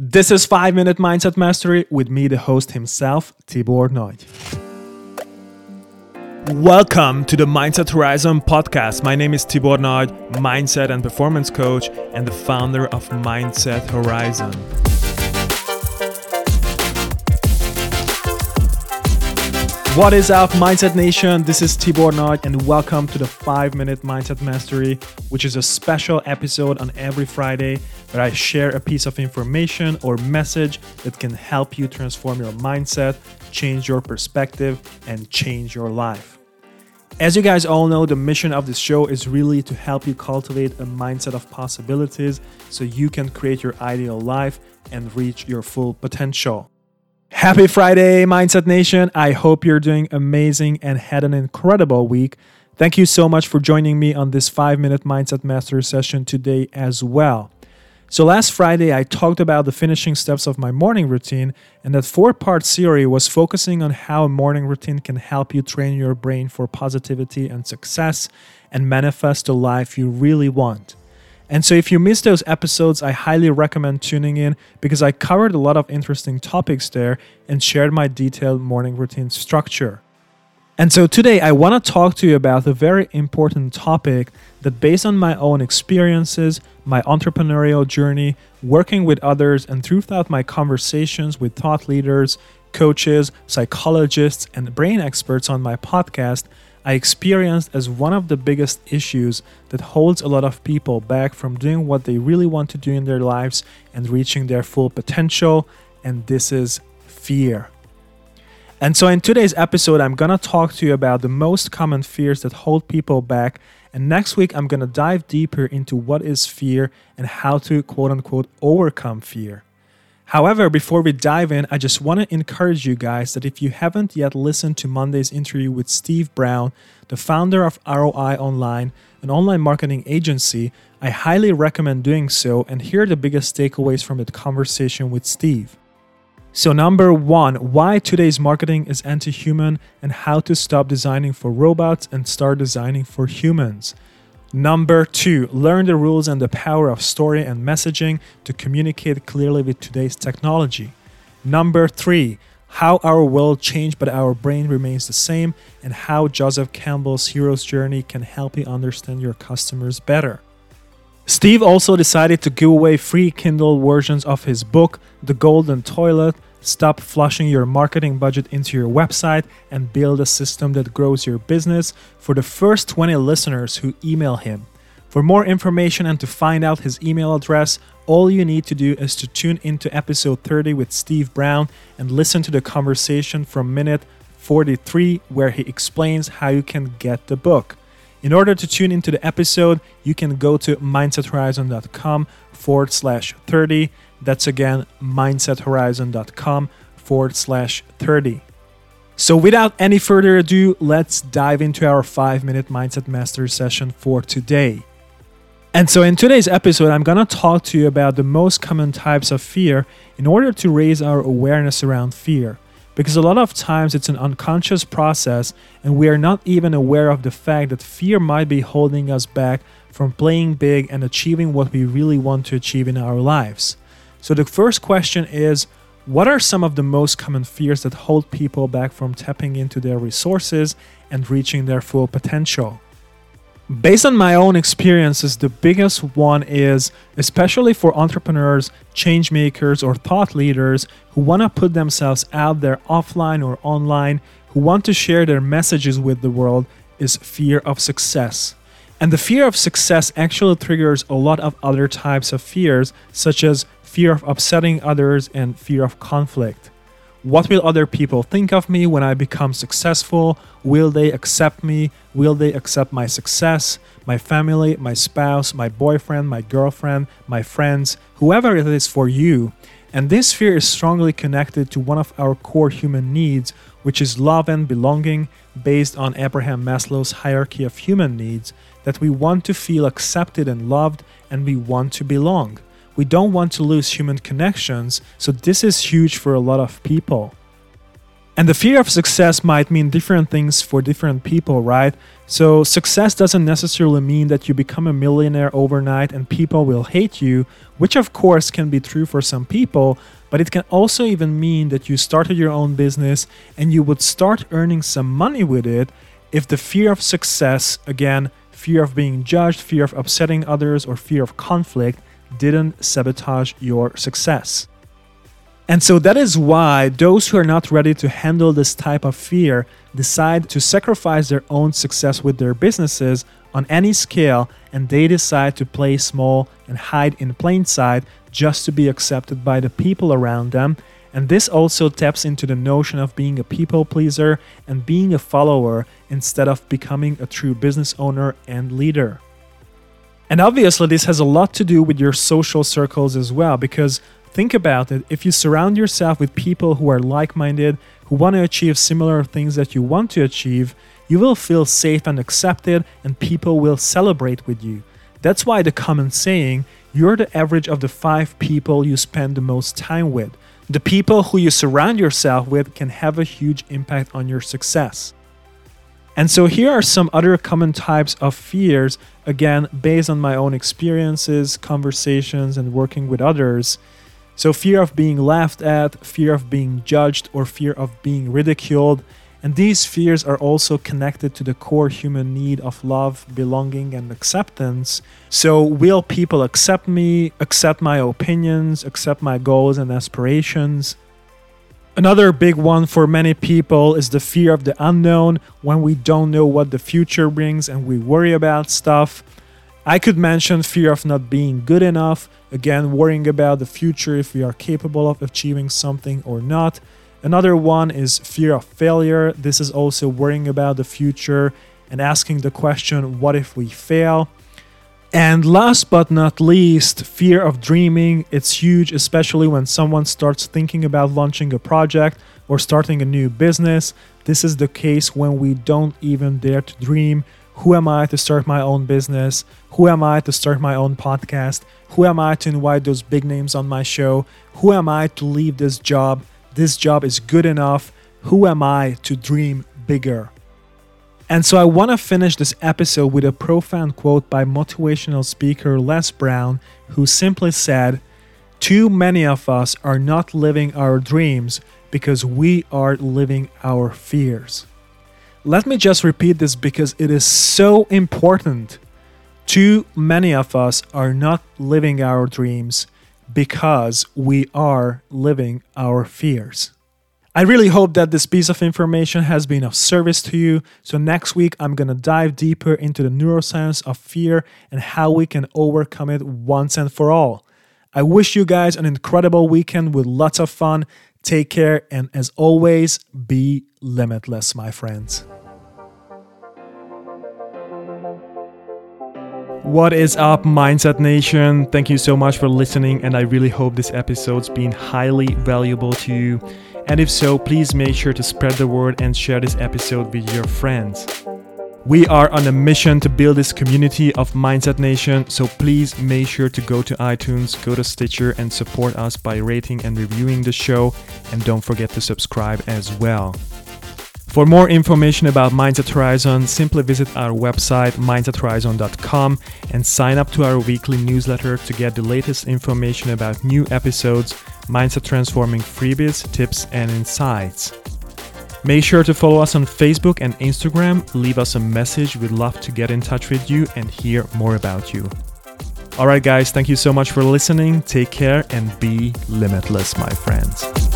This is 5 Minute Mindset Mastery with me, the host himself, Tibor Nagy. Welcome to the Mindset Horizon podcast. My name is Tibor Nagy, mindset and performance coach, and the founder of Mindset Horizon. What is up, Mindset Nation? This is Tibor Nagy, and welcome to the 5 Minute Mindset Mastery, which is a special episode on every Friday where I share a piece of information or message that can help you transform your mindset, change your perspective, and change your life. As you guys all know, the mission of this show is really to help you cultivate a mindset of possibilities so you can create your ideal life and reach your full potential. Happy Friday, Mindset Nation. I hope you're doing amazing and had an incredible week. Thank you so much for joining me on this five minute Mindset Master session today as well. So, last Friday, I talked about the finishing steps of my morning routine, and that four part series was focusing on how a morning routine can help you train your brain for positivity and success and manifest the life you really want. And so, if you missed those episodes, I highly recommend tuning in because I covered a lot of interesting topics there and shared my detailed morning routine structure. And so, today I want to talk to you about a very important topic that, based on my own experiences, my entrepreneurial journey, working with others, and throughout my conversations with thought leaders, coaches, psychologists, and brain experts on my podcast, I experienced as one of the biggest issues that holds a lot of people back from doing what they really want to do in their lives and reaching their full potential, and this is fear. And so, in today's episode, I'm gonna talk to you about the most common fears that hold people back. And next week, I'm gonna dive deeper into what is fear and how to quote unquote overcome fear. However, before we dive in, I just want to encourage you guys that if you haven't yet listened to Monday's interview with Steve Brown, the founder of ROI Online, an online marketing agency, I highly recommend doing so and here are the biggest takeaways from the conversation with Steve. So, number one, why today's marketing is anti human and how to stop designing for robots and start designing for humans. Number two, learn the rules and the power of story and messaging to communicate clearly with today's technology. Number three, how our world changed but our brain remains the same, and how Joseph Campbell's hero's journey can help you understand your customers better. Steve also decided to give away free Kindle versions of his book, The Golden Toilet Stop flushing your marketing budget into your website and build a system that grows your business for the first 20 listeners who email him. For more information and to find out his email address, all you need to do is to tune into episode 30 with Steve Brown and listen to the conversation from minute 43 where he explains how you can get the book. In order to tune into the episode, you can go to mindsethorizon.com forward slash 30 that's again mindsethorizon.com forward slash 30. So, without any further ado, let's dive into our five minute Mindset Master session for today. And so, in today's episode, I'm to talk to you about the most common types of fear in order to raise our awareness around fear. Because a lot of times it's an unconscious process, and we are not even aware of the fact that fear might be holding us back from playing big and achieving what we really want to achieve in our lives. So, the first question is What are some of the most common fears that hold people back from tapping into their resources and reaching their full potential? Based on my own experiences, the biggest one is, especially for entrepreneurs, change makers, or thought leaders who want to put themselves out there offline or online, who want to share their messages with the world, is fear of success. And the fear of success actually triggers a lot of other types of fears, such as fear of upsetting others, and fear of conflict. What will other people think of me when I become successful? Will they accept me? Will they accept my success? My family, my spouse, my boyfriend, my girlfriend, my friends, whoever it is for you. And this fear is strongly connected to one of our core human needs, which is love and belonging, based on Abraham Maslow's hierarchy of human needs, that we want to feel accepted and loved, and we want to belong. We don't want to lose human connections, so this is huge for a lot of people. And the fear of success might mean different things for different people, right? So, success doesn't necessarily mean that you become a millionaire overnight and people will hate you, which of course can be true for some people, but it can also even mean that you started your own business and you would start earning some money with it if the fear of success, again, fear of being judged, fear of upsetting others, or fear of conflict didn't sabotage your success. And so that is why those who are not ready to handle this type of fear decide to sacrifice their own success with their businesses on any scale and they decide to play small and hide in plain sight just to be accepted by the people around them. And this also taps into the notion of being a people pleaser and being a follower instead of becoming a true business owner and leader. And obviously, this has a lot to do with your social circles as well, because Think about it. If you surround yourself with people who are like minded, who want to achieve similar things that you want to achieve, you will feel safe and accepted, and people will celebrate with you. That's why the common saying, you're the average of the five people you spend the most time with. The people who you surround yourself with can have a huge impact on your success. And so here are some other common types of fears, again, based on my own experiences, conversations, and working with others. So, fear of being laughed at, fear of being judged, or fear of being ridiculed. And these fears are also connected to the core human need of love, belonging, and acceptance. So, will people accept me, accept my opinions, accept my goals and aspirations? Another big one for many people is the fear of the unknown when we don't know what the future brings and we worry about stuff. I could mention fear of not being good enough, again, worrying about the future if we are capable of achieving something or not. Another one is fear of failure. This is also worrying about the future and asking the question, what if we fail? And last but not least, fear of dreaming. It's huge, especially when someone starts thinking about launching a project or starting a new business. This is the case when we don't even dare to dream who am I to start my own business? Who am I to start my own podcast? Who am I to invite those big names on my show? Who am I to leave this job? This job is good enough. Who am I to dream bigger? And so I want to finish this episode with a profound quote by motivational speaker Les Brown, who simply said, Too many of us are not living our dreams because we are living our fears. Let me just repeat this because it is so important. Too many of us are not living our dreams because we are living our fears. I really hope that this piece of information has been of service to you. So, next week, I'm going to dive deeper into the neuroscience of fear and how we can overcome it once and for all. I wish you guys an incredible weekend with lots of fun. Take care, and as always, be limitless, my friends. What is up, Mindset Nation? Thank you so much for listening, and I really hope this episode's been highly valuable to you. And if so, please make sure to spread the word and share this episode with your friends. We are on a mission to build this community of Mindset Nation, so please make sure to go to iTunes, go to Stitcher, and support us by rating and reviewing the show. And don't forget to subscribe as well. For more information about Mindset Horizon, simply visit our website mindsethorizon.com and sign up to our weekly newsletter to get the latest information about new episodes, mindset transforming freebies, tips, and insights. Make sure to follow us on Facebook and Instagram, leave us a message. We'd love to get in touch with you and hear more about you. All right, guys, thank you so much for listening. Take care and be limitless, my friends.